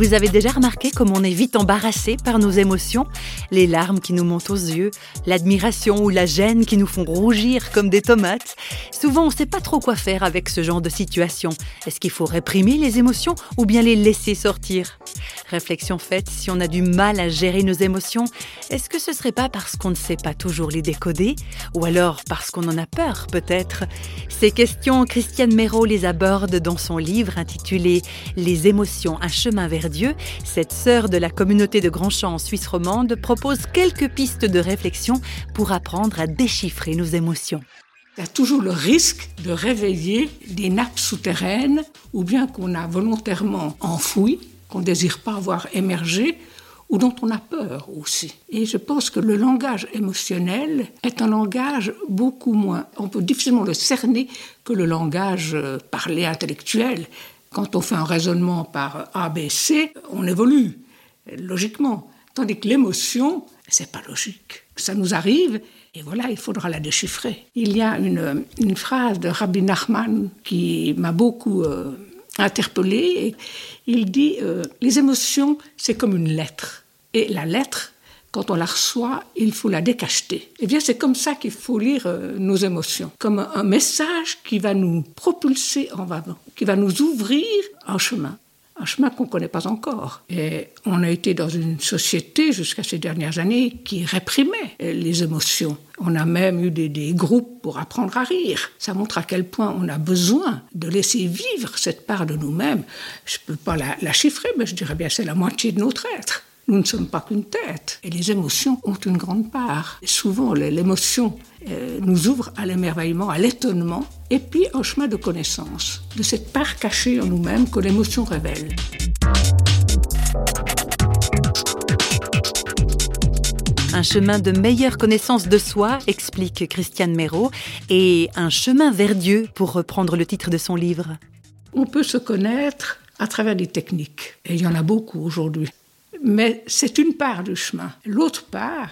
Vous avez déjà remarqué comme on est vite embarrassé par nos émotions? Les larmes qui nous montent aux yeux, l'admiration ou la gêne qui nous font rougir comme des tomates? Souvent, on ne sait pas trop quoi faire avec ce genre de situation. Est-ce qu'il faut réprimer les émotions ou bien les laisser sortir? Réflexion faite, si on a du mal à gérer nos émotions, est-ce que ce serait pas parce qu'on ne sait pas toujours les décoder? Ou alors parce qu'on en a peur, peut-être? Ces questions, Christiane Méraud les aborde dans son livre intitulé Les émotions, un chemin vers Dieu, cette sœur de la communauté de Grandchamp en Suisse romande propose quelques pistes de réflexion pour apprendre à déchiffrer nos émotions. Il y a toujours le risque de réveiller des nappes souterraines ou bien qu'on a volontairement enfouies, qu'on ne désire pas voir émerger ou dont on a peur aussi. Et je pense que le langage émotionnel est un langage beaucoup moins, on peut difficilement le cerner que le langage euh, parlé intellectuel. Quand on fait un raisonnement par ABC, on évolue logiquement. Tandis que l'émotion, c'est pas logique. Ça nous arrive et voilà, il faudra la déchiffrer. Il y a une, une phrase de Rabbi Nachman qui m'a beaucoup euh, interpellée. Il dit euh, Les émotions, c'est comme une lettre. Et la lettre, quand on la reçoit, il faut la décacheter. Eh bien, c'est comme ça qu'il faut lire euh, nos émotions, comme un message qui va nous propulser en avant, qui va nous ouvrir un chemin un chemin qu'on ne connaît pas encore. Et on a été dans une société jusqu'à ces dernières années qui réprimait les émotions. On a même eu des, groupes pour apprendre à rire. Ça montre à quel point on a besoin de laisser vivre cette part de nous-mêmes. Je ne peux pas la, la chiffrer, mais je dirais bien c'est la moitié de notre être. Nous ne sommes pas qu'une tête. Et les émotions ont une grande part. Et souvent, l'émotion euh, nous ouvre à l'émerveillement, à l'étonnement, et puis au chemin de connaissance, de cette part cachée en nous-mêmes que l'émotion révèle. Un chemin de meilleure connaissance de soi, explique Christiane Méraud, et un chemin vers Dieu, pour reprendre le titre de son livre. On peut se connaître à travers des techniques, et il y en a beaucoup aujourd'hui. Mais c'est une part du chemin. L'autre part,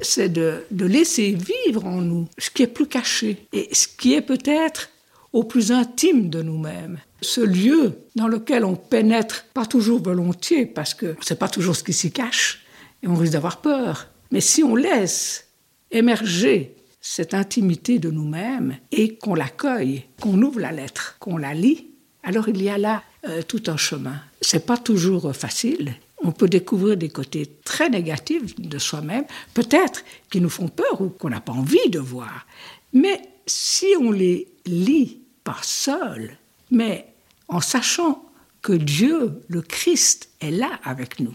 c'est de, laisser vivre en nous ce qui est plus caché et ce qui est peut-être au plus intime de nous-mêmes. Ce lieu dans lequel on pénètre pas toujours volontiers parce que c'est pas toujours ce qui s'y cache et on risque d'avoir peur. Mais si on laisse émerger cette intimité de nous-mêmes et qu'on l'accueille, qu'on ouvre la lettre, qu'on la lit, alors il y a là euh, tout un chemin. C'est pas toujours facile on peut découvrir des côtés très négatifs de soi-même, peut-être qui nous font peur ou qu'on n'a pas envie de voir. Mais si on les lit pas seul, mais en sachant que Dieu, le Christ, est là avec nous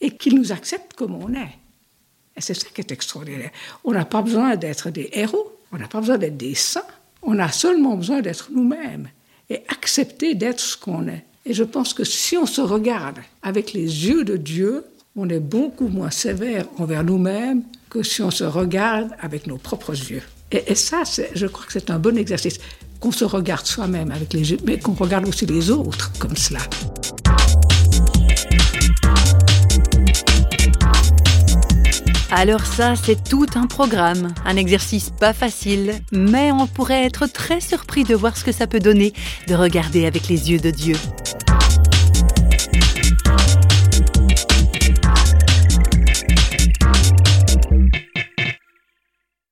et qu'il nous accepte comme on est. Et c'est ça qui est extraordinaire. On n'a pas besoin d'être des héros, on n'a pas besoin d'être des saints, on a seulement besoin d'être nous-mêmes et accepter d'être ce qu'on est. Et je pense que si on se regarde avec les yeux de Dieu, on est beaucoup moins sévère envers nous-mêmes que si on se regarde avec nos propres yeux. Et, ça, je crois que c'est un bon exercice, qu'on se regarde soi-même avec les yeux, mais qu'on regarde aussi les autres comme cela. Alors ça, c'est tout un programme, un exercice pas facile, mais on pourrait être très surpris de voir ce que ça peut donner de regarder avec les yeux de Dieu.